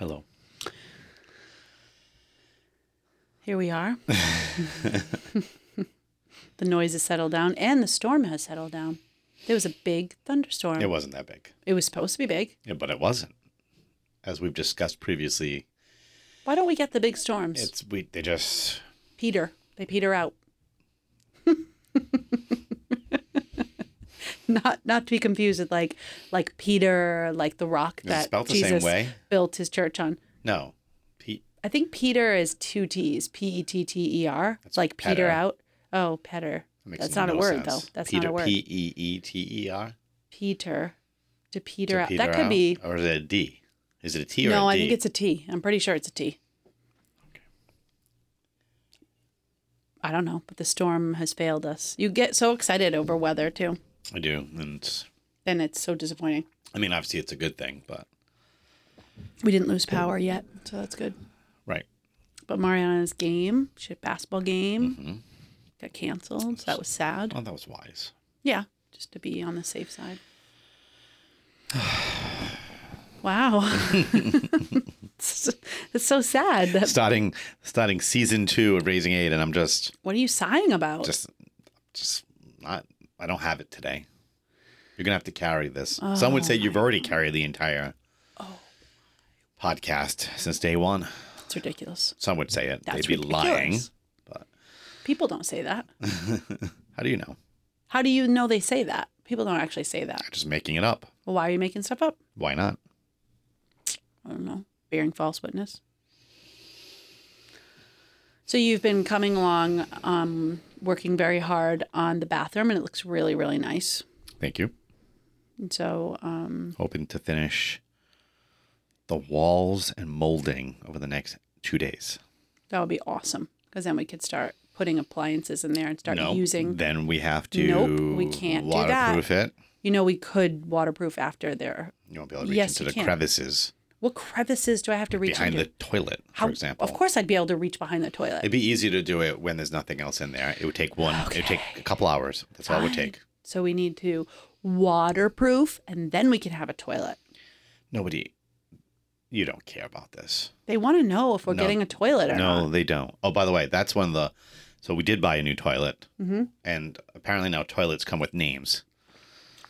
Hello. Here we are. the noise has settled down and the storm has settled down. There was a big thunderstorm. It wasn't that big, It was supposed to be big. yeah, but it wasn't. As we've discussed previously, Why don't we get the big storms? it's we they just Peter. They peter out. not not to be confused with like like Peter, like the rock that the same Jesus way? built his church on. no. Pete I think Peter is two T's, P E T T E R. It's like Peter out. Oh, Peter. that That's not a word sense. though. That's Peter, not a word. P E E T E R. Peter. To Peter To out. peter that could out? be. Or is it a D? Is it a T or No, a I think it's a T. I'm pretty sure it's a T. I don't know, but the storm has failed us. You get so excited over weather too, I do, and it's, and it's so disappointing. I mean, obviously it's a good thing, but We didn't lose power yet, so that's good. right. But Mariana's game, she had basketball game, Mm-hmm. got canceled, so that was sad. Well, that was wise. Yeah, just to be on the safe side. wow, it's, it's so sad. That, Starting starting season two of Raising Eight, and I'm just what are you sighing about? just just not. I don't have it today. You're gonna have to carry this. Some would say you've already carried the entire podcast since day one. it's ridiculous. Some would say it. That's They'd be lying. But People don't say that. how do you know? How do you know they say that? People don't actually say that. I'm just making it up. Well, why are you making stuff up? Why not? I don't know. Bearing false witness. So you've been coming along, um, working very hard on the bathroom, and it looks really, really nice. Thank you. And so, um, Hoping to finish the walls and molding over the next two days. that would be awesome because then we could start putting appliances in there and start no, using. then we have to Nope, we can't do that. waterproof it. You know, we could waterproof after there. You won't be able to reach Yes, into the can. crevices What crevices do I have to reach behind into? the toilet, How, for example. Of course, I'd be able to reach behind the toilet. It'd be easy to do it when there's nothing else in there. It would take one. Okay. It would take a couple hours. That's all it would take. So we need to waterproof, and then we can have a toilet. Nobody. You don't care about this. They want to know if we're No. getting a toilet or not. No, not. they don't. Oh, by the way, that's one of the. So we did buy a new toilet, Mm-hmm. and apparently now toilets come with names.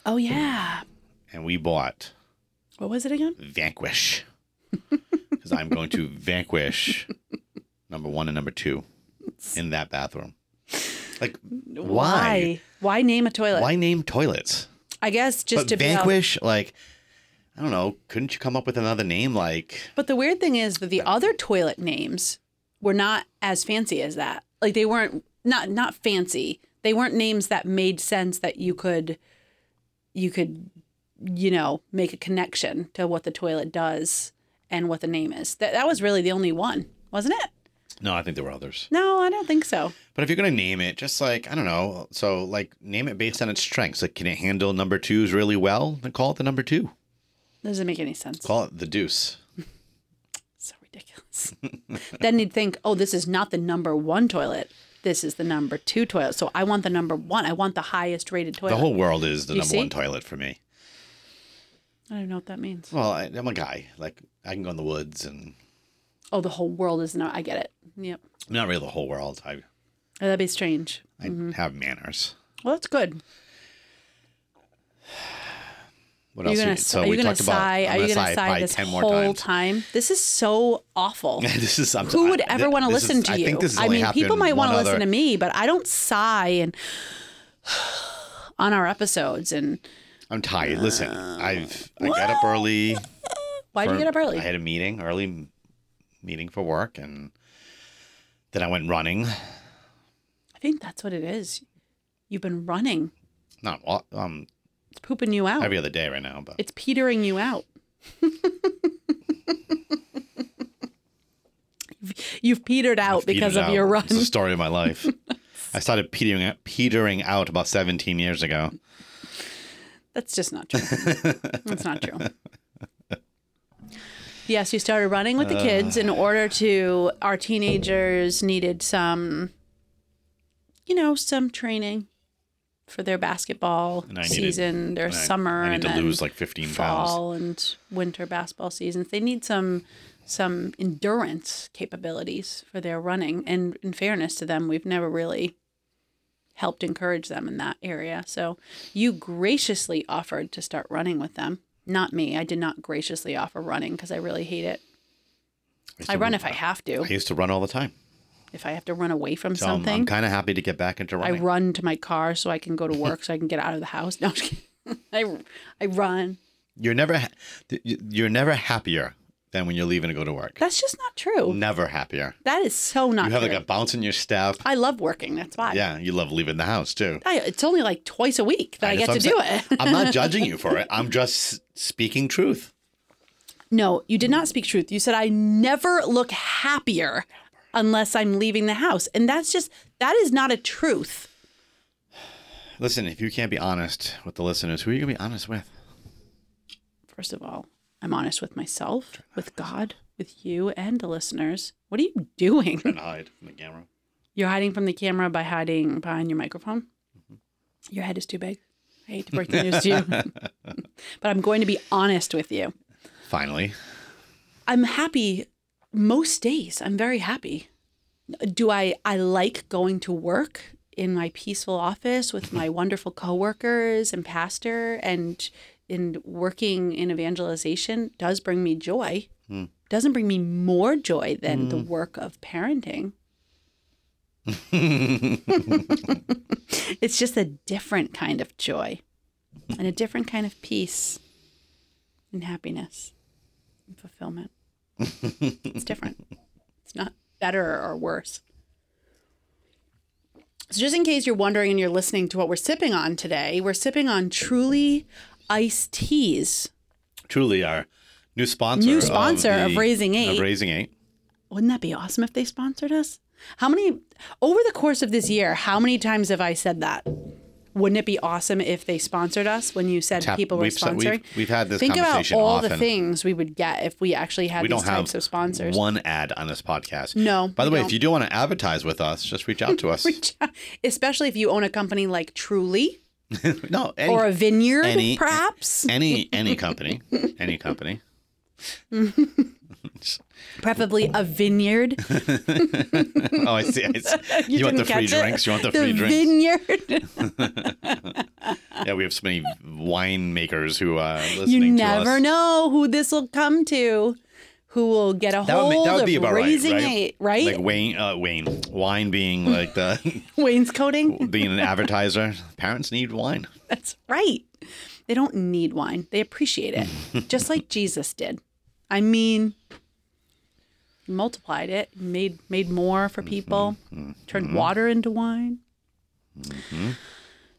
Oh yeah. And we bought What was it again? Vanquish because I'm going to vanquish number one and number two in that bathroom. Like, why? Why name a toilet? Why name toilets? I guess just but to vanquish, like, I don't know. Couldn't you come up with another name? Like, But the weird thing is that the other toilet names were not as fancy as that. Like they weren't not not fancy. They weren't names that made sense that you could you could you know make a connection to what the toilet does and what the name is. That that was really the only one, wasn't it? no, I think there were others. No, I don't think so. But if you're gonna name it, just like I don't know, so like name it based on its strengths. Like, can it handle number twos really well? Then call it the number two. Doesn't make any sense. Call it the deuce. So ridiculous. then you'd think, oh, this is not the number one toilet. This is the number two toilet. So I want the number one. I want the highest rated toilet. The whole world is the You number one toilet for me. I don't know what that means. Well, I, I'm a guy. Like, I can go in the woods, and Oh, the whole world is not. I get it. Yep. not really the whole world. I Oh, that'd be strange. I mm-hmm. have manners. Well, that's good. What Are else? you gonna, we- so are we you gonna talked about. sigh? I'm Are you gonna sigh probably this ten more whole times. time? This is so awful. this is. I'm, Who would I- ever want to listen is- to I you? think this I mean, people might want to listen to me, but I don't sigh and on our episodes. And I'm tired. Listen, I've I got up early. why would you get up early? I had a meeting, early meeting for work, and then I went running. I think that's what it is. You've been running. Not um It's pooping you out. every other day right now, but It's petering you out. You've- petered out because petered of your out. run. It's the story of my life. I started petering out, petering out about 17 years ago. That's just not true. That's not true. Yes, you started running with the uh. kids in order to, our teenagers needed some, you know, some training, for their basketball And I need season, their and summer, I need and to then lose like 15 pounds. fall and winter basketball seasons. They need some some endurance capabilities for their running. And in fairness to them, we've never really helped encourage them in that area. So you graciously offered to start running with them. Not me. I did not graciously offer running because I really hate it. used I to run if I have to. I used to run all the time. If I have to run away from So I'm, something, I'm kind of happy to get back into running. I run to my car so I can go to work so I can get out of the house. No, I'm just. I, I run. You're never ha- you're never happier than when you're leaving to go to work. That's just not true. Never happier. That is so not true. You have true. like a bounce in your step. I love working. That's why. Yeah, you love leaving the house too. I, it's only like twice a week that I, get to do it. I'm not judging you for it. I'm just speaking truth. no, you did not speak truth. You said I never look happier unless I'm leaving the house. And that's just, that is not a truth. Listen, if you can't be honest with the listeners, who are you gonna be honest with? First of all, I'm honest with myself, with God, with you, and the listeners. What are you doing? And hide from the camera. You're hiding from the camera by hiding behind your microphone. Mm-hmm. Your head is too big. I hate to break the news to you, but I'm going to be honest with you. Finally, I'm happy most days. I'm very happy. Do I I like going to work in my peaceful office with my wonderful coworkers and pastor and in working in evangelization does bring me joy. Hmm. Doesn't bring me more joy than the hmm. work of parenting. it's just a different kind of joy and a different kind of peace and happiness and fulfillment. it's different. It's not better or worse. So, just in case you're wondering and you're listening to what we're sipping on today, we're sipping on Truly iced teas. truly our new sponsor. New sponsor of the- Raising Eight. Of Raising Eight. Wouldn't that be awesome if they sponsored us? How many, over the course of this year, how many times have I said that? Wouldn't it be awesome if they sponsored us when you said Tap- people were we've sponsoring? we've- we've had this conversation. Think about all the things we would get if we actually had We these types of sponsors. one ad on this podcast. No, By the way, don't. if you do want to advertise with us, just reach out to us. Especially if you own a company like Truly no, any, or a vineyard, any- perhaps. any any company, any company. Preferably a vineyard. Oh, I see. I see. You, want the free catch it? drinks? You want the free drinks? vineyard. Yeah, we have so many winemakers who uh, you listening. You never know who this will come to. Who will get a That would, hold ma- that would be of about raising right, right? eight, right? Like Wayne, uh, Wayne, wine being like the Wainscoting. being an advertiser. Parents need wine. That's right. They don't need wine. They appreciate it, just like Jesus did. I mean, multiplied it, made made more for people, mm-hmm. Mm-hmm. turned mm-hmm. water into wine.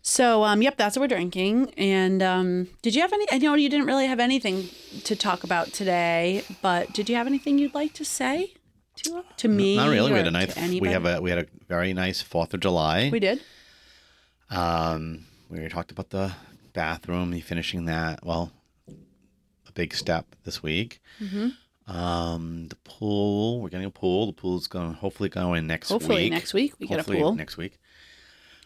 So, um, yep, that's what we're drinking. And um, did you have any? I know you didn't really have anything to talk about today, but did you have anything you'd like to say to to me? Not really. We had a nice. We have a we had a very nice Fourth of July. We did. Um, we talked about the bathroom, me finishing that. Well, a big step this week. Mm-hmm. Um, the pool. We're getting a pool. The pool's going hopefully going next Hopefully week. next week we get a pool. next week,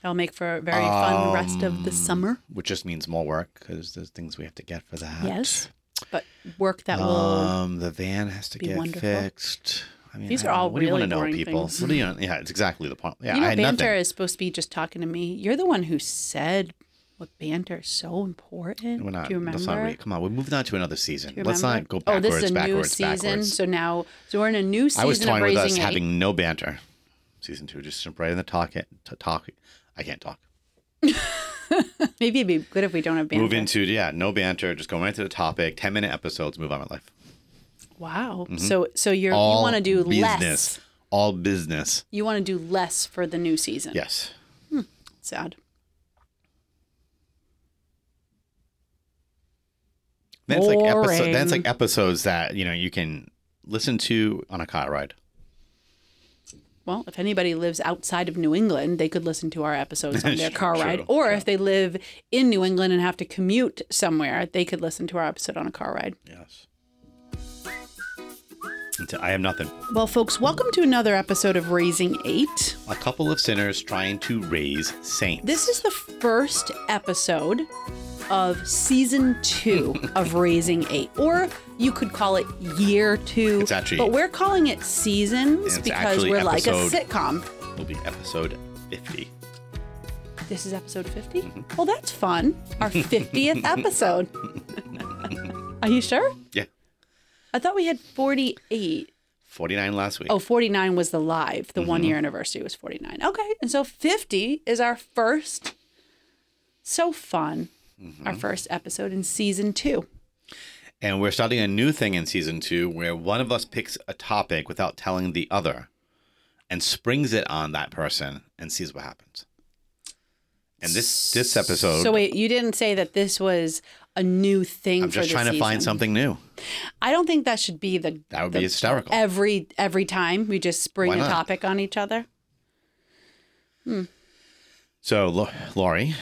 That'll make for a very fun rest of the Um, summer. which just means more work because there's things we have to get for that. Yes, but work that will. Um, the van has to get wonderful. fixed. I mean, These I are all. What do you want to know, people? things. What do you? Yeah, it's exactly the point. Yeah, you know, I banter nothing. is supposed to be just talking to me. You're the one who said what banter is so important. We're not. Do you remember? Let's not read. Come on, we're moving on to another season. Let's not go backwards. Oh, this is a new backwards, season. backwards. So now, so we're in a new season I was toying with us eight. having no banter. Season two, just jump right in the talk. It to talk. I can't talk. Maybe it'd be good if we don't have banter. Move into yeah, no banter. Just go right to the topic. Ten minute episodes. Move on with life. Wow. So so you're Mm-hmm. All you want to do business. less. All business. You want to do less for the new season. Yes. Sad. That's like episode. That's like episodes that you know you can listen to on a car ride. Well, if anybody lives outside of New England, they could listen to our episodes on their car ride. true, Or true. if they live in New England and have to commute somewhere, they could listen to our episode on a car ride. Yes. I have nothing. Well, folks, welcome to another episode of Raising Eight. A couple of sinners trying to raise saints. This is the first episode of season two of Raising Eight, or you could call it year two. It's actually- but we're calling it seasons because we're like a episode- sitcom. Will be episode 50. This is episode 50? Mm-hmm. Well, that's fun. Our 50th episode. Are you sure? Yeah. I thought we had 48. 49 last week. Oh, 49 was the live. The one Mm-hmm. year anniversary was 49. Okay. And so 50 is our first. So fun. Mm-hmm. Our first episode in season two. And we're starting a new thing in season two where one of us picks a topic without telling the other and springs it on that person and sees what happens. And this this episode, So wait, you didn't say that this was a new thing I'm just trying to find something new. I don't think that should be the That would the- be hysterical. every every time we just spring a topic on each other. Hmm. So, Lori,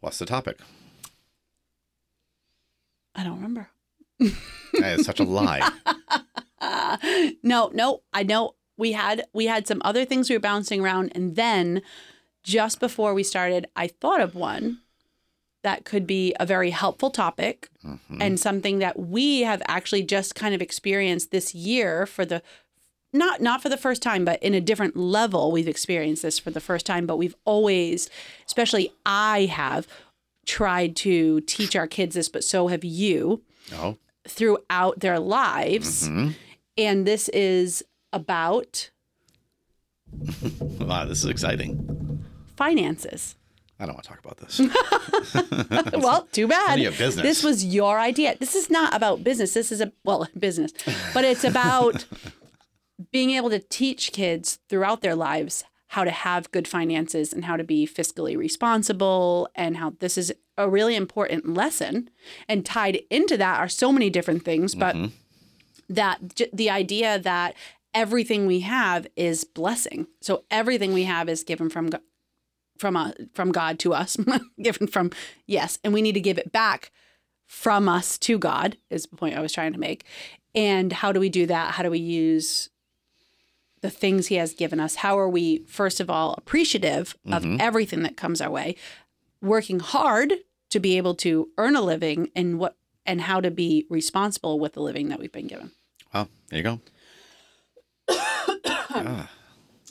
what's the topic? I don't remember. That is such a lie. No, no, I know we had we had some other things we were bouncing around, and then just before we started, I thought of one that could be a very helpful topic mm-hmm. and something that we have actually just kind of experienced this year for the not not for the first time but in a different level we've experienced this for the first time but we've always especially I have tried to teach our kids this but so have you No. throughout their lives Mhm. and this is about Wow, this is exciting. finances. I don't want to talk about this. well, too bad. of your business. This was your idea. This is not about business. This is a well, business, but it's about being able to teach kids throughout their lives how to have good finances and how to be fiscally responsible and how this is a really important lesson and tied into that are so many different things but that j- the idea that everything we have is blessing so everything we have is given from God from uh, from God to us, given from yes, and we need to give it back from us to God is the point I was trying to make. And how do we do that? How do we use the things He has given us? How are we first of all appreciative of everything that comes our way, working hard to be able to earn a living, and what and how to be responsible with the living that we've been given. well, there you go.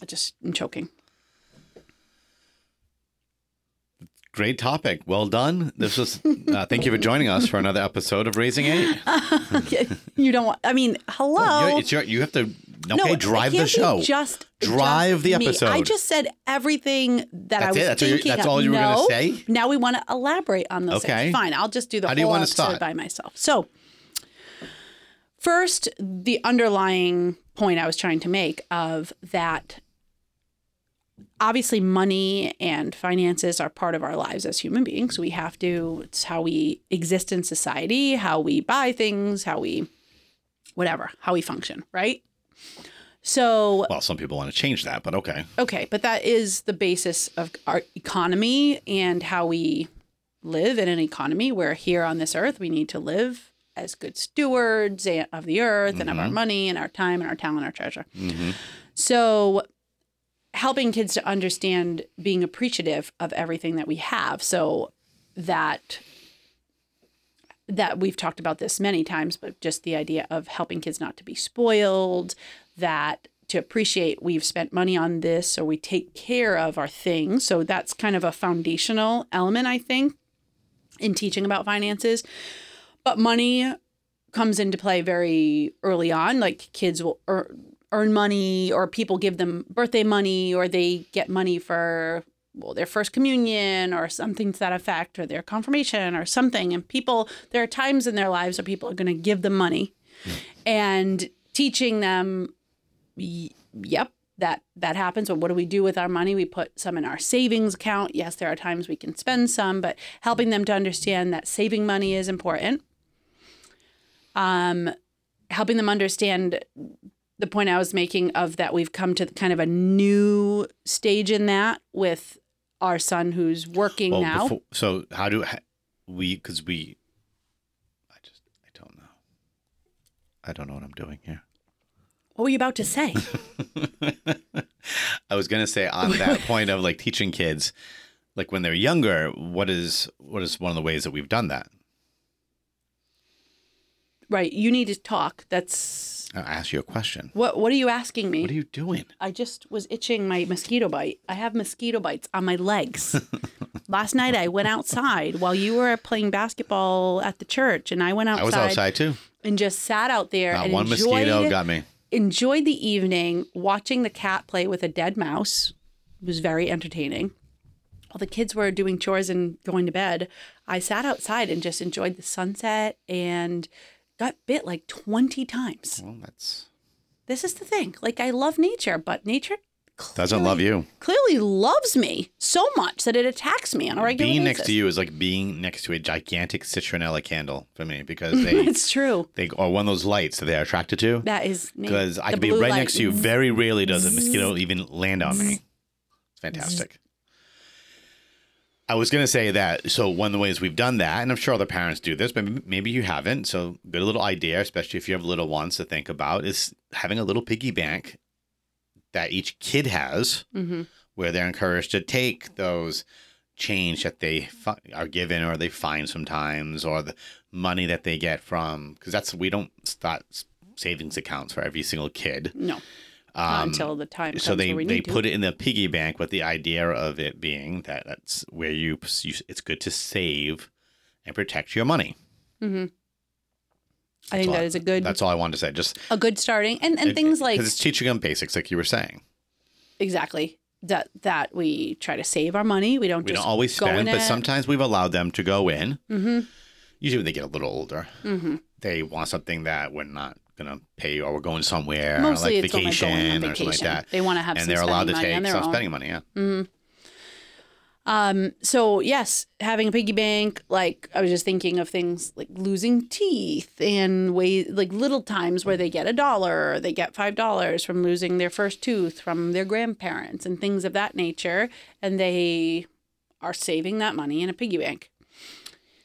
I just I'm choking. Great topic. Well done. This was. Uh, thank you for joining us for another episode of Raising Eight. you don't want. I mean, hello. You're- it's your. You have to. Okay, it drive the show. Just Drive just the me. episode. I just said everything that I was it? That's thinking. that's all you were gonna say? Now we want to elaborate on those. Okay. Things. Fine. I'll just do the How do you whole episode start? by myself. So, first, the underlying point I was trying to make of that. Obviously, money and finances are part of our lives as human beings. We have to. It's how we exist in society, how we buy things, how we, whatever, how we function. Right. So Well, some people want to change that, but okay. Okay, but that is the basis of our economy and how we live in an economy where here on this earth we need to live as good stewards of the earth and of our mm-hmm. money and our time and our talent, our treasure. Mm-hmm. So, helping kids to understand being appreciative of everything that we have, so that that we've talked about this many times, but just the idea of helping kids not to be spoiled, that to appreciate we've spent money on this or we take care of our things. So that's kind of a foundational element, I think, in teaching about finances. But money comes into play very early on. Like kids will earn, money, or people give them birthday money, or they get money for well their first communion or something to that effect, or their confirmation or something. And people, there are times in their lives where people are going to give them money, hmm. and teaching them, yep. That that happens. But what do we do with our money? We put some in our savings account. Yes, there are times we can spend some, but helping them to understand that saving money is important um, helping them understand the point I was making of that we've come to kind of a new stage in that with our son who's working Well, now. before- so how do we? Because we, I just, I don't know. I don't know what I'm doing here. What were you about to say? I was gonna say on that point of like teaching kids, like when they're younger, what is what is one of the ways that we've done that? Right. You need to talk. That's I'll ask you a question. what what are you asking me? What are you doing? I just was itching my mosquito bite. I have mosquito bites on my legs. Last night I went outside while you were playing basketball at the church and I went outside, I was outside too. and just sat out there Not and one enjoyed, mosquito got me. Enjoyed the evening watching the cat play with a dead mouse. It was very entertaining. While the kids were doing chores and going to bed, I sat outside and just enjoyed the sunset and got bit like 20 times. Well, that's This is the thing. Like, I love nature, but nature doesn't love you. clearly loves me so much that it attacks me on a regular Being basis. next to you is like being next to a gigantic citronella candle for me because they it's true. they are one of those lights that they're attracted to. That is Because I can be right light. next to you. Very rarely does a mosquito even land on me. It's fantastic. I was going to say that. So one of the ways we've done that, and I'm sure other parents do this, but maybe, you haven't. So good a little idea, especially if you have little ones to think about, is having a little piggy bank that each kid has, Mhm. where they're encouraged to take those change that they fi- are given or they find sometimes, or the money that they get from, because that's we don't start savings accounts for every single kid. No, Um, until the time comes so they, they need to. put it in the piggy bank with the idea of it being that that's where you, you it's good to save and protect your money. I think that I- is a good That's all I wanted to say. Just a good starting and and things like because it's teaching them basics, like you were saying. exactly that that we try to save our money. We don't We just don't always spend, but it. sometimes we've allowed them to go in. Mm-hmm. Usually, when they get a little older, Mm-hmm. they want something that we're not gonna pay, or we're going somewhere, Mostly like vacation, going on or something like that. They want to have and they're allowed to spending money on take some spending money. Yeah. Um, so yes, having a piggy bank, like I was just thinking of things like losing teeth and way like little times where they get a dollar or they get five dollars from losing their first tooth from their grandparents and things of that nature, and they are saving that money in a piggy bank.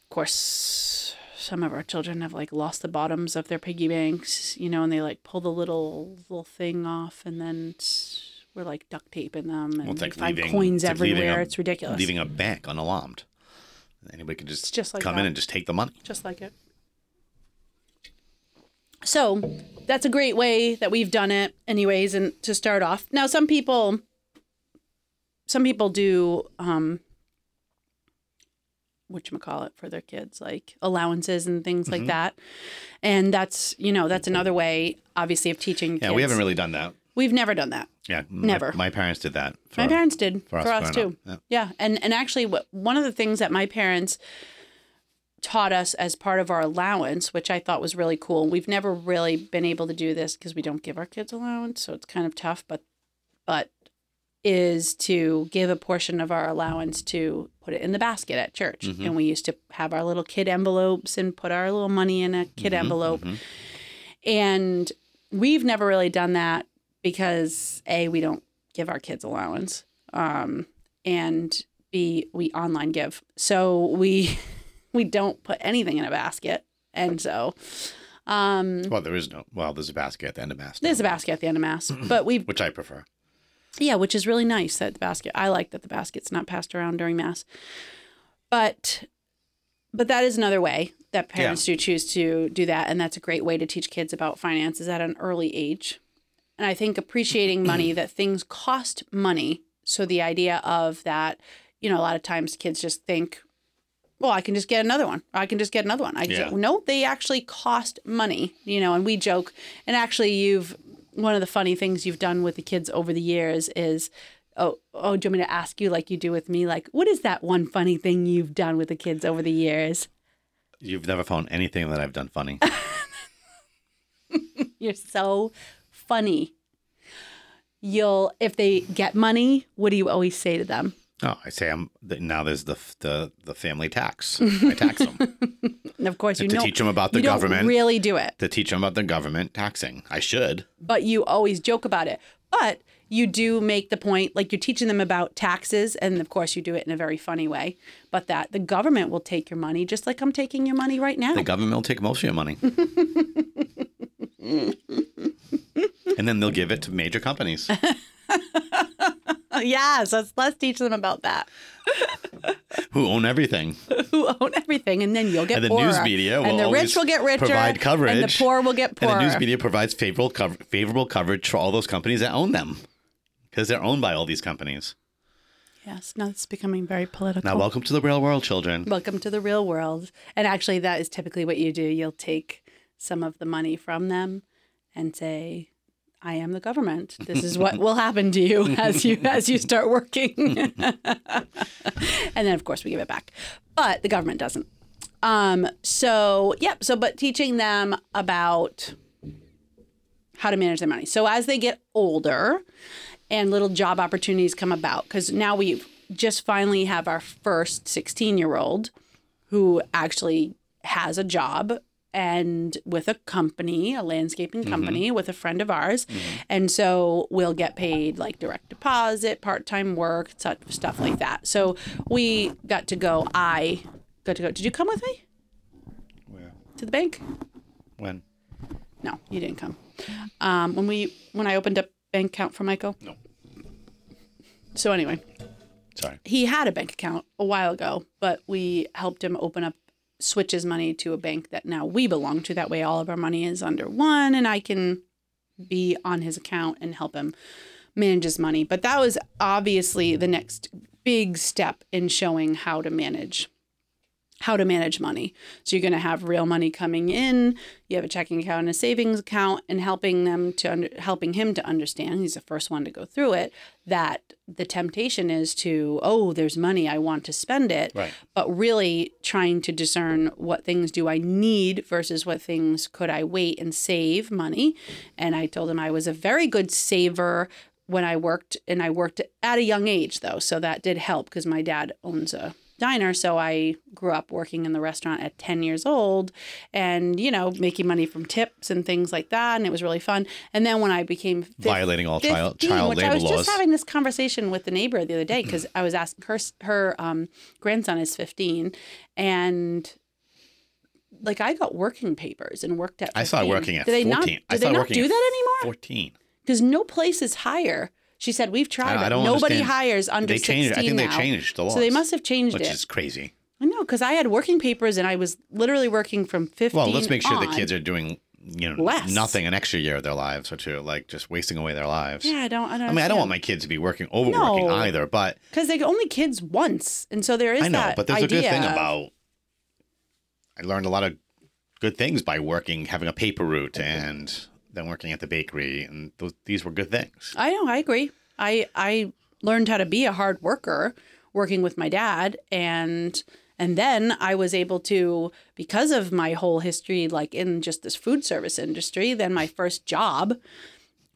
Of course, some of our children have like lost the bottoms of their piggy banks, you know, and they like pull the little little thing off and then it's- we're like duct taping them and it's we like find leaving- coins it's like everywhere. a- it's ridiculous. Leaving a bank unalarmed. Anybody can just, just like come that. in and just take the money. just like it. So that's a great way that we've done it, anyways. And to start off, now some people, some people do, um, you call it for their kids, like allowances and things Mm-hmm. like that. And that's you know that's another way, obviously, of teaching. Yeah, kids. we haven't really done that. We've never done that. Yeah, Never. My, parents did that. For, My parents did for for us, us too. up, Yeah. and and actually, what one of the things that my parents taught us as part of our allowance, which I thought was really cool. We've never really been able to do this because we don't give our kids allowance, so it's kind of tough. But but is to give a portion of our allowance to put it in the basket at church, Mm-hmm. and we used to have our little kid envelopes and put our little money in a kid Mhm, envelope. mhm. And we've never really done that because A, we don't give our kids allowance. Um, and B, we online give. So we we don't put anything in a basket. And so um Well, there is no. Well, there's a basket at the end of mass. there's a basket at the end of mass. But we which I prefer. yeah, which is really nice that the basket. I like that the basket's not passed around during mass. But but that is another way that parents do choose to do that and that's a great way to teach kids about finances at an early age. And I think appreciating money that things cost money. So the idea of that, you know, a lot of times kids just think well, I can just get another one. I can just get another one. I Yeah. just, no, they actually cost money, you know, and we joke. And actually, you've one of the funny things you've done with the kids over the years is, oh, oh, do you want me to ask you like you do with me? Like, what is that one funny thing you've done with the kids over the years? You've never found anything that I've done funny. You're so funny. You'll, if they get money, what do you always say to them? oh, I say I'm now. There's the the the family tax. I tax them And of course, you to know, teach them about the you don't government. really do it. to teach them about the government taxing. I should. but you always joke about it. But you do make the point, like you're teaching them about taxes, and of course you do it in a very funny way. But that the government will take your money, just like I'm taking your money right now. The government will take most of your money. and then they'll give it to major companies. yes, let's let's teach them about that. who own everything. who own everything, and then you'll get And the poorer. news media will and the rich will get richer, provide and the poor will get poorer. And the news media provides favorable cover- favorable coverage for all those companies that own them, because they're owned by all these companies. Yes, now it's becoming very political. Now, welcome to the real world, children. Welcome to the real world. And actually, that is typically what you do. You'll take some of the money from them and say, "I am the government. This is what will happen to you as you as you start working." and then, of course, we give it back. But the government doesn't. Um, so, yep. So, but teaching them about how to manage their money. So as they get older and little job opportunities come about, because now we just finally have our first 16 year old who actually has a job and with a company, a landscaping company with a friend of ours. And so we'll get paid like direct deposit, part time work, such stuff like that. So we got to go. I got to go. Did you come with me Where? to the bank? When? No, you didn't come. Um, when we when I opened up bank account for Michael. No. So anyway, Sorry. he had a bank account a while ago, but we helped him open up, switch his money to a bank that now we belong to. That way, all of our money is under one, and I can be on his account and help him manage his money. But that was obviously the next big step in showing how to manage how to manage money. So you're going to have real money coming in. You have a checking account and a savings account, and helping them to under, helping him to understand. He's the first one to go through it. That the temptation is to oh, there's money, I want to spend it. Right. But really trying to discern what things do I need versus what things could I wait and save money. And I told him I was a very good saver when I worked, and I worked at a young age though, so that did help because my dad owns a diner. So I grew up working in the restaurant at 10 years old and, you know, making money from tips and things like that. And it was really fun. And then when I became Violating all child 15, child which labor I was laws. just having this conversation with the neighbor the other day because I was asking her, her um, grandson is 15 and like I got working papers and worked at 15. I saw working at they 14. Not, I did they not do at that anymore? 14. Because no place is higher. She said, we've tried I it. don't Nobody understand. hires under They 16 changed. I think now. they changed the laws. So they must have changed it. which it. is crazy. I know, because I had working papers and I was literally working from 15 Well, let's make sure the kids are doing you know Less. nothing an extra year of their lives or two, like just wasting away their lives. Yeah, I don't. I don't. I mean, I don't want my kids to be working overworking No. either, but because they only kids once, and so there is I know. that But there's a good thing of- about. I learned a lot of good things by working, having a paper route, and then working at the bakery, and those, these were good things. I know. I agree. I I learned how to be a hard worker working with my dad, and and then I was able to because of my whole history, like in just this food service industry. Then my first job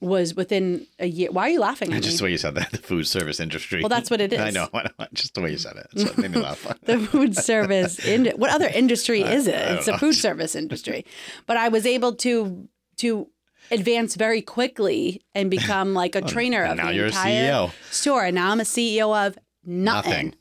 was within a year. Why are you laughing at me? Just the way you said that, the food service industry. Well, that's what it is. I know. I know. Just the way you said it. That's what made me laugh. the food service in what other industry is it it's a food service industry but i was able to to advance very quickly and become like a trainer of now the you're a CEO. store and now i'm a ceo of nothing, Nothing.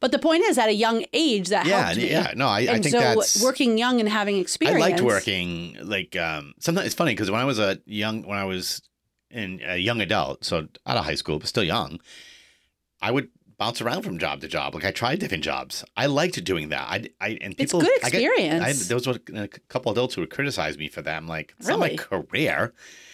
but the point is at a young age that yeah, helped me yeah. No, I, I think so that's working young and having experience. I liked working. Like um, sometimes it's funny because when I was a young, when I was in a young adult, so out of high school but still young, I would bounce around from job to job. Like I tried different jobs. I liked doing that. I, I and people. It's good I get- experience. I, there was a couple adults who would criticize me for that. I'm like, it's Really? not my career.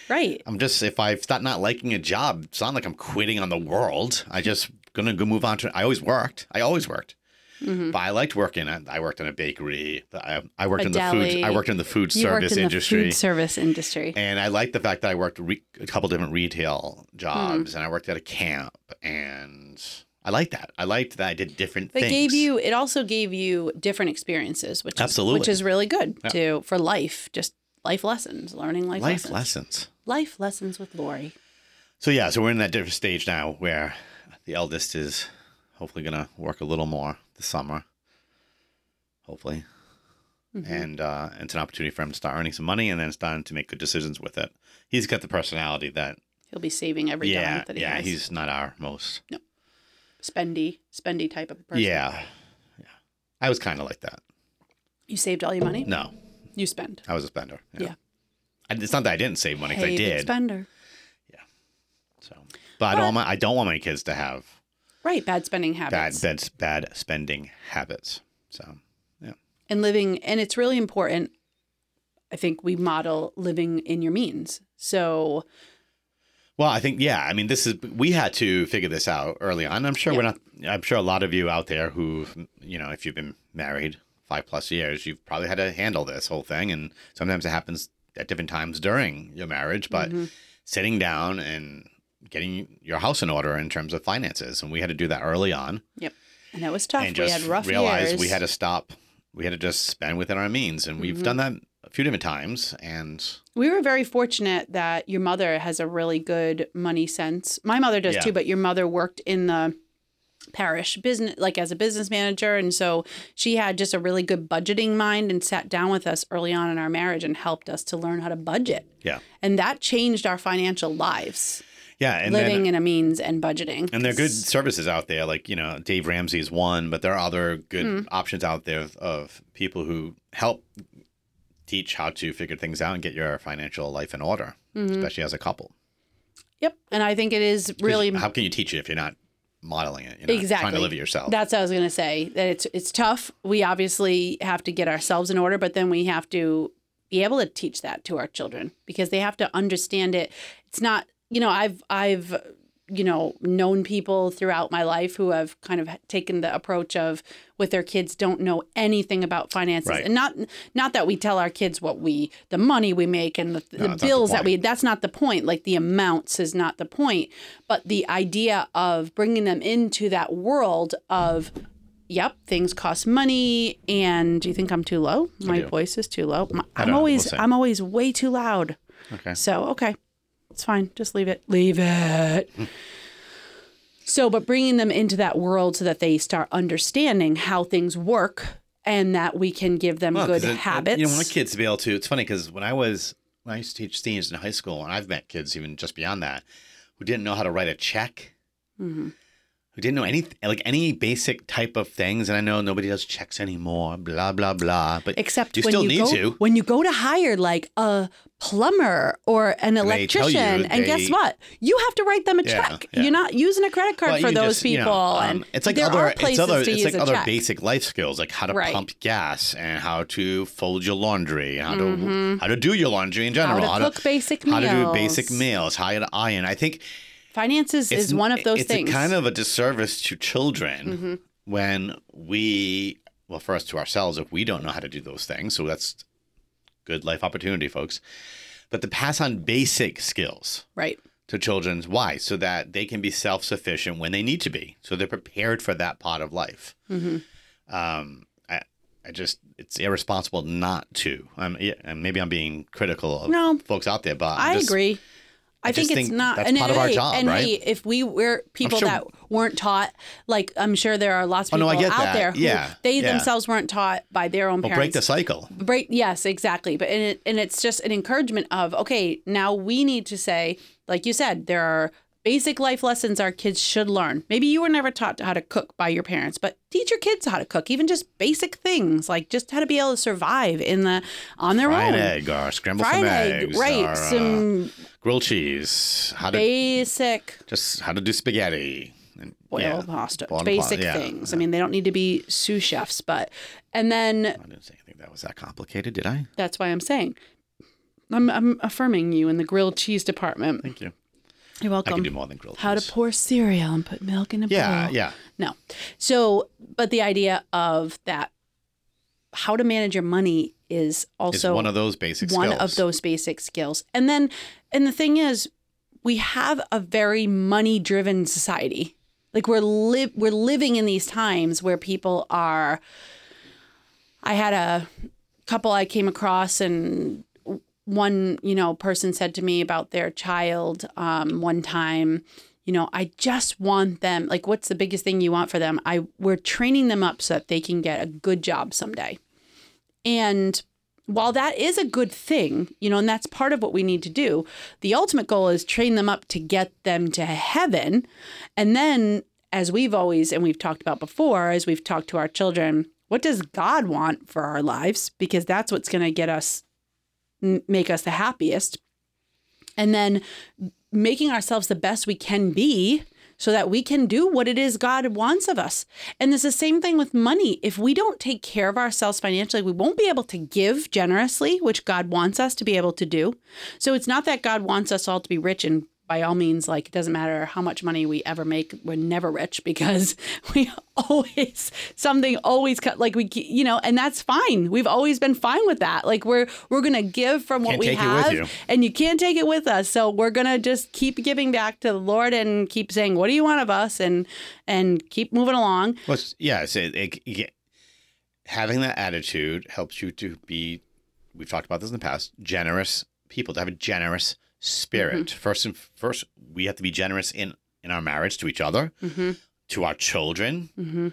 right I'm just if I start not liking a job, it's not like I'm quitting on the world. I just gonna go move on to. I always worked. I always worked. Mhm. But I liked working. I, I worked in a bakery. I, I worked A in the deli. food. I worked in the food you service in industry. the food service industry And I liked the fact that I worked re- a couple different retail Hmm. jobs, and I worked at a camp, and I liked that. I liked that I did different It things. gave you. It also gave you different experiences, which is, Absolutely. which is really good Yeah. to for life. Just life lessons, learning life, life lessons. lessons. Life lessons with Lori. So yeah, so we're in that different stage now where the eldest is hopefully gonna work a little more this summer. Hopefully. Mm-hmm. And uh, it's an opportunity for him to start earning some money and then starting to make good decisions with it. He's got the personality that He'll be saving every yeah, dime that he yeah, has. he's not our most spendy, spendy type of person. Yeah. Yeah. I was kind of like that. You saved all your money. No, You spend. I was a spender. Yeah. I, it's not that I didn't save money because I did. spender. Yeah. So, but I don't want my I don't want my kids to have right bad spending bad habits bad bad spending habits. So yeah, and living and it's really important i think we model living in your means so well, I think yeah. I mean, this is we had to figure this out early on. I'm sure we're not. I'm sure a lot of you out there who you know, if you've been married five plus years, you've probably had to handle this whole thing, and sometimes it happens at different times during your marriage. But Mm-hmm. sitting down and getting your house in order in terms of finances, and we had to do that early on. yep and that was tough and we just had rough realize years we had to stop. We had to just spend within our means, and Mm-hmm. we've done that a few different times. And we were very fortunate that your mother has a really good money sense my mother does Yeah. too but your mother worked in the parish business like as a business manager and so she had just a really good budgeting mind and sat down with us early on in our marriage and helped us to learn how to budget yeah, and that changed our financial lives yeah, and living then, in a means and budgeting and there are good services out there, like you know Dave Ramsey's one, but there are other good Mm. options out there of, of people who help teach how to figure things out and get your financial life in order, Mm-hmm. especially as a couple. Yep. And I think it is really how can you teach it if you're not modeling it? You're not trying exactly to live it yourself. That's what I was going to say. That it's it's tough. We obviously have to get ourselves in order, but then we have to be able to teach that to our children because they have to understand it. It's not, you know, I've I've you know known people throughout my life who have kind of taken the approach of with their kids don't know anything about finances. Right. and not not that we tell our kids what we the money we make and the, the not the bills that we that's not the point. Like the amounts is not the point. But the idea of bringing them into that world of yep things cost money and do you think i'm too low? My voice is too low. I'm always We'll i'm always way too loud. Okay. so okay it's fine just leave it leave it so but bringing them into that world so that they start understanding how things work and that we can give them Well, good it- habits You know, want kids to be able to. It's funny because when I was when I used to teach seniors in high school, and I've met kids even just beyond that who didn't know how to write a check, Mm-hmm. Who didn't know any like any basic type of things. And I know nobody does checks anymore. Blah blah blah. But Except you when still you need go to. when you go to hire like a plumber or an they tell you electrician, and guess what? You have to write them a Yeah, check. yeah. You're not using a credit card Well, for those just, you know, people, um, and it's like other it's other to it's like other check. basic life skills like how to Right. pump gas and how to fold your laundry, how to how to do your laundry in general, Mm-hmm. to cook basic meals, how to do basic meals, how to iron. I think Finances is one of those it's things. Mm-hmm. a kind of a disservice to children when we, well, first to ourselves, if we don't know how to do those things. So that's good life opportunity, folks. But to pass on basic skills right. to children, why? So that they can be self sufficient when they need to be. So they're prepared for that part of life. Mm-hmm. Um, I, I just, it's irresponsible not to. Um, yeah, and maybe I'm being critical of No. folks out there, but I just- agree. I, just think it's not that's and part of our job, and right? hey, if we were people sure- that weren't taught, like I'm sure there are lots of people Oh, no, I out that. there who Yeah, they yeah. themselves weren't taught by their own Well, parents. break the cycle. break yes exactly but and, it, and it's just an encouragement of okay now we need to say like you said there are basic life lessons our kids should learn maybe you were never taught how to cook by your parents but teach your kids how to cook even just basic things like just how to be able to survive in the on their an own egg or scramble fried some egg eggs. right Or, uh, some grilled cheese. How to basic just how to do spaghetti. And, boiled yeah. pasta basic pasta, yeah. things i mean they don't need to be sous chefs but and then I didn't say anything that was that complicated, did I? that's why i'm saying I'm, I'm affirming you in the grilled cheese department. Thank you. You're welcome. I can do more than grilled how to pour cereal and put milk in a Yeah, bowl. yeah. No. So, but the idea of that, how to manage your money is It's also one of those basic one skills. of those basic skills. And then, and the thing is, we have a very money driven society. Like we're live we're living in these times where people are. I had a couple I came across and one you know person said to me about their child um, one time you know i just want them like what's the biggest thing you want for them? I we're training them up so that they can get a good job someday. And while that is a good thing you know and that's part of what we need to do the ultimate goal is train them up to get them to heaven. And then as we've always and we've talked about before as we've talked to our children what does god want for our lives? Because that's what's going to get us make us the happiest and then making ourselves the best we can be so that we can do what it is God wants of us. And it's the same thing with money. If we don't take care of ourselves financially, we won't be able to give generously, which God wants us to be able to do. So it's not that God wants us all to be rich and by all means, like it doesn't matter how much money we ever make, we're never rich because we always something always cut like we you know, and that's fine. We've always been fine with that. Like we're we're gonna give from what Can't we take it with have, you. and you can't take it with us. So we're gonna just keep giving back to the Lord and keep saying, "What do you want of us?" and and keep moving along. Well, yeah, it's, it, it, having that attitude helps you to be. We've talked about this in the past. Generous people to have a generous spirit. Mm-hmm. First and first, we have to be generous in in our marriage to each other, Mm-hmm. to our children, Mm-hmm.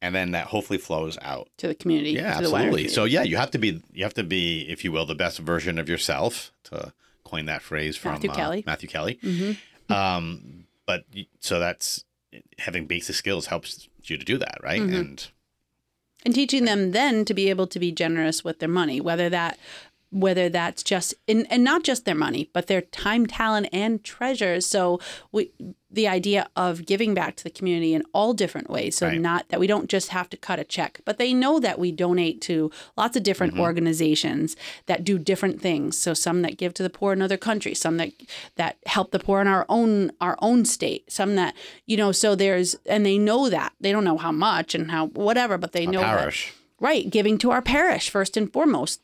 and then that hopefully flows out. To the community. Yeah, to the wider absolutely. community. So yeah, you have to be you have to be, if you will, the best version of yourself. To coin that phrase from Matthew uh, Kelly. Matthew Kelly. Mhm. Um, but so that's having basic skills helps you to do that, right? Mhm. And and teaching them then to be able to be generous with their money whether that whether that's just in, and not just their money but their time talent and treasures so we the idea of giving back to the community in all different ways. So Right. not that we don't just have to cut a check but they know that we donate to lots of different mm-hmm. organizations that do different things. So some that give to the poor in other countries some that that help the poor in our own our own state some that you know so there's and they know that. They don't know how much and how whatever but they our know that parish. Right, giving to our parish first and foremost.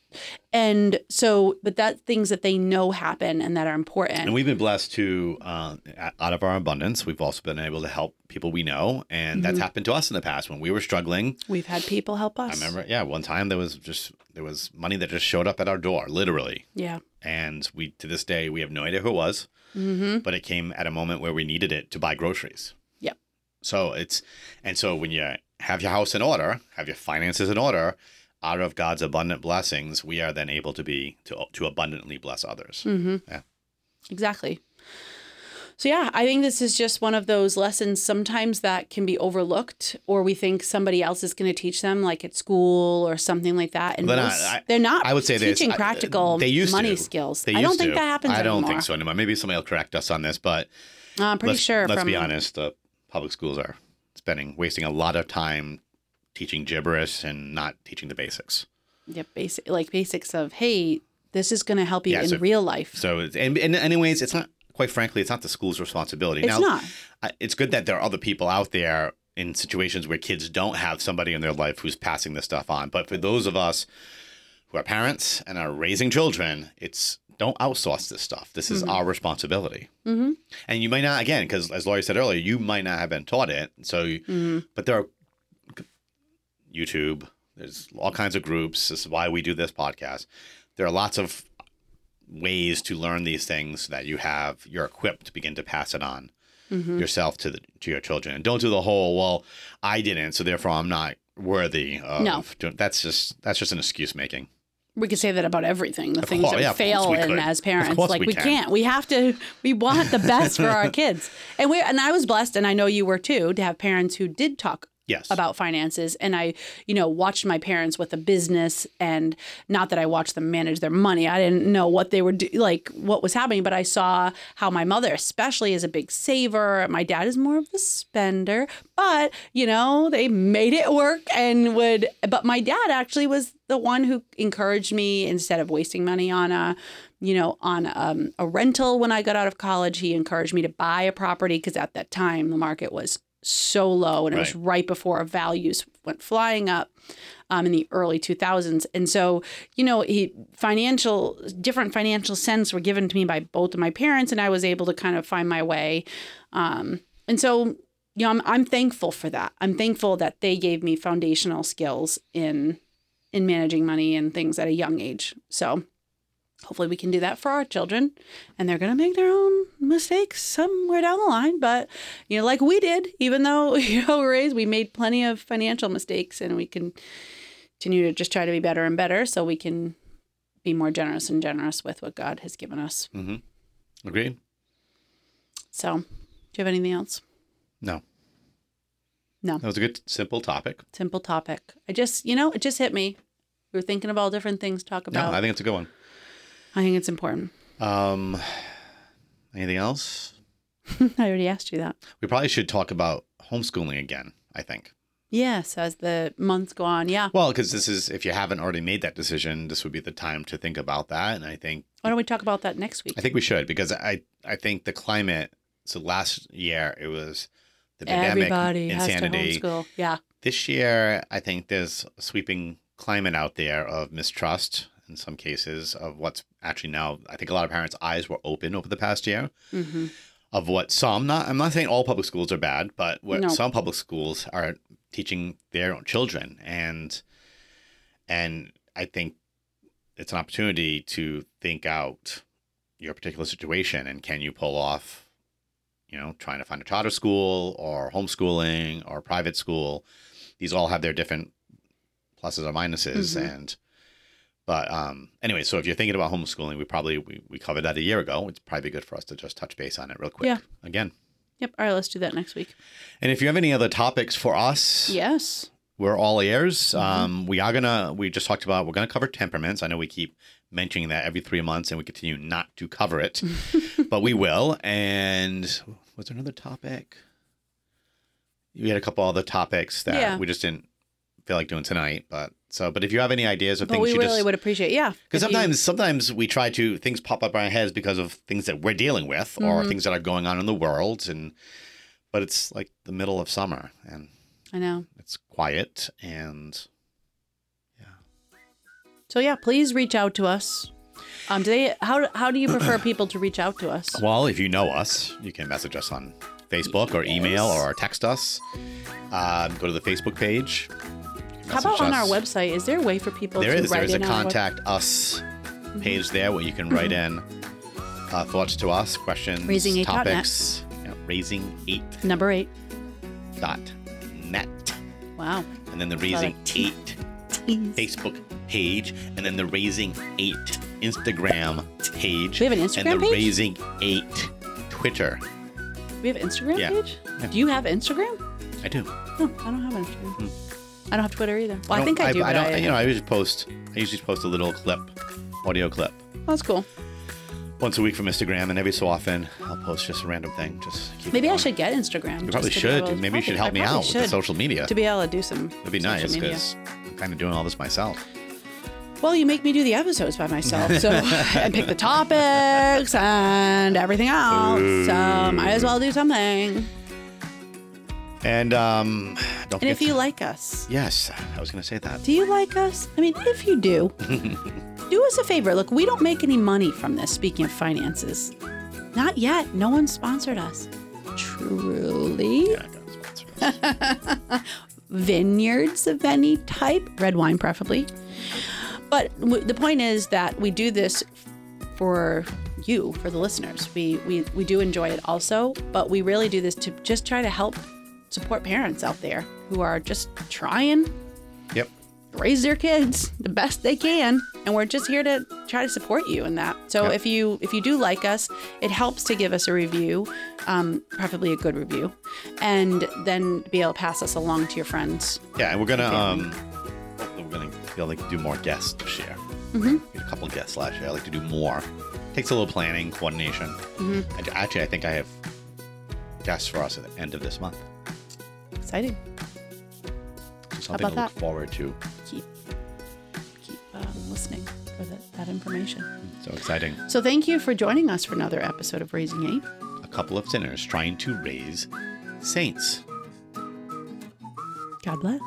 And so, but that's things that they know happen and that are important. And we've been blessed to, uh, out of our abundance, we've also been able to help people we know. And Mm-hmm. that's happened to us in the past when we were struggling. We've had people help us. I remember, yeah, one time there was just, there was money that just showed up at our door, literally. Yeah. And we, to this day, we have no idea who it was, Mm-hmm. but it came at a moment where we needed it to buy groceries. Yep. So it's, and so when you have your house in order, have your finances in order, out of God's abundant blessings, we are then able to be, to, to abundantly bless others. Mm-hmm. Yeah. Exactly. So yeah, I think this is just one of those lessons sometimes that can be overlooked, or we think somebody else is going to teach them, like at school or something like that. And They're not. most- I- they're not. I would say this, teaching I- practical they used money to. skills. They I don't used think that happens I don't anymore. think so anymore. Maybe somebody will correct us on this, but Uh, I'm pretty let's, sure. let's from, be honest. The public schools are spending wasting a lot of time teaching gibberish and not teaching the basics. Yeah, basic like basics of hey, this is going to help you Yeah, in so- real life. So, and, and anyways, it's not. Quite frankly, it's not the school's responsibility. It's now, not. It's good that there are other people out there in situations where kids don't have somebody in their life who's passing this stuff on. But for those of us who are parents and are raising children, it's don't outsource this stuff. This is our responsibility. Mm-hmm. And you might not, again, because as Laurie said earlier, you might not have been taught it. So, Mm-hmm. but there are YouTube, there's all kinds of groups. This is why we do this podcast. There are lots of ways to learn these things that you have, you're equipped to begin to pass it on Mm-hmm. yourself to the to your children. And don't do the whole, well, I didn't, so therefore I'm not worthy of No. doing that's just that's just an excuse making. We could say that about everything. The Of things course- that yeah, we of course fail in could. as parents. Like we we, can. can't. We have to. We want the best for our kids. And we and I was blessed, and I know you were too, to have parents who did talk Yes. about finances. And I, you know, watched my parents with a business, and not that I watched them manage their money. I didn't know what they were do, like, what was happening, but I saw how my mother, especially, is a big saver. My dad is more of a spender, but you know, they made it work and would. But my dad actually was the one who encouraged me instead of wasting money on a you know, on um, a rental when I got out of college. He encouraged me to buy a property because at that time the market was so low and it was Right. right before values went flying up um, in the early 2000s. And so, you know, he financial different financial sense were given to me by both of my parents, and I was able to kind of find my way. Um, and so, you know, I'm, I'm thankful for that. I'm thankful that they gave me foundational skills in in managing money and things at a young age. So hopefully we can do that for our children and they're going to make their own mistakes somewhere down the line but you know like we did even though you know raised we made plenty of financial mistakes and we can continue to just try to be better and better so we can be more generous and generous with what god has given us Mm-hmm. Agreed? so do you have anything else No. No. That was a good simple topic. simple topic i just you know it just hit me we were thinking of all different things to talk No, about I think it's a good one. I think it's important Um anything else? I already asked you that. We probably should talk about homeschooling again, I think. Yes, as the months go on. Yeah. Well, because this is, if you haven't already made that decision, this would be the time to think about that. And I think, Why don't we talk about that next week? I think we should because I, I think the climate. So last year it was the pandemic, Everybody has to insanity. homeschool. Yeah. This year, I think there's a sweeping climate out there of mistrust in some cases of what's actually now. I think a lot of parents' eyes were open over the past year hmm of what some not. I'm not saying all public schools are bad, but what No. some public schools are teaching their own children, and and I think it's an opportunity to think out your particular situation and can you pull off you know, trying to find a charter school or homeschooling or private school. These all have their different pluses or minuses. Mhm. And, but um, anyway, so if you're thinking about homeschooling, we probably, we, we covered that a year ago. It's probably good for us to just touch base on it real quick Yeah. again. Yep. All right. Let's do that next week. And if you have any other topics for us, Yes. we're all ears. Mm-hmm. Um, we are gonna. We just talked about. We're gonna cover temperaments. I know we keep mentioning that every three months, and we continue not to cover it, but we will. And was there another topic? We had a couple other topics that Yeah. we just didn't feel like doing tonight. But so, but if you have any ideas or But things we you really just would appreciate. Yeah. because if you- sometimes sometimes we try to things pop up in our heads because of things that we're dealing with or Mhm. things that are going on in the world and but it's like the middle of summer and I know. it's quiet and yeah. So yeah, please reach out to us. Um, do they? How how do you prefer people to reach out to us? Well, if you know us, you can message us on Facebook or email Yes. or text us. Um, go to the Facebook page. How about on our website? Is there a way for people There to is. There write is a in on web- contact us page there where you can write in uh, thoughts to us, questions, Raising8.net. topics. Yeah, raising eight number eight? dot net, Wow. and then the raising eight Facebook page, and then the raising eight Instagram page. We have an and Instagram the page? raising eight Twitter. We have Instagram Yeah. page. Yeah. Do you have Instagram? I do. No, I don't have an Instagram. I don't have Twitter either. Well, I, don't- think I do. I, but don't. I, you uh, know, I usually post. I usually post a little clip, audio clip, that's cool. once a week from Instagram, and every so often I'll post just a random thing. Just keep. it Maybe I going. should get Instagram. You just probably to be should. able- Maybe you should probably- help I me probably out with the should, social media. to be able to do some. It'd be social nice media. because I'm kind of doing all this myself. Well, you make me do the episodes by myself, so and pick the topics and everything else. So might as well do something. And um, don't And if you to- like us, yes, I was going to say that. do you like us? I mean, if you do, do us a favor. Look, we don't make any money from this. Speaking of finances, not yet. No one sponsored us. Truly, Yeah, I got vineyards of any type, red wine preferably. But w- the point is that we do this for you, for the listeners. We, we we do enjoy it also, but we really do this to just try to help support parents out there who are just trying yep. raise their kids the best they can and we're just here to try to support you in that so Yep. if you if you do like us it helps to give us a review um, preferably a good review and then be able to pass us along to your friends Yeah, and we're gonna um, we're gonna be able to do more guests this year. Mm-hmm. We had a couple of guests last year. I like to do more. Takes a little planning, coordination. Mm-hmm. Actually, I think I have guests for us at the end of this month. Exciting So something about to look that? forward to. keep keep um, listening for that, that information So exciting. so thank you for joining us for another episode of raising eight A couple of sinners trying to raise saints. god bless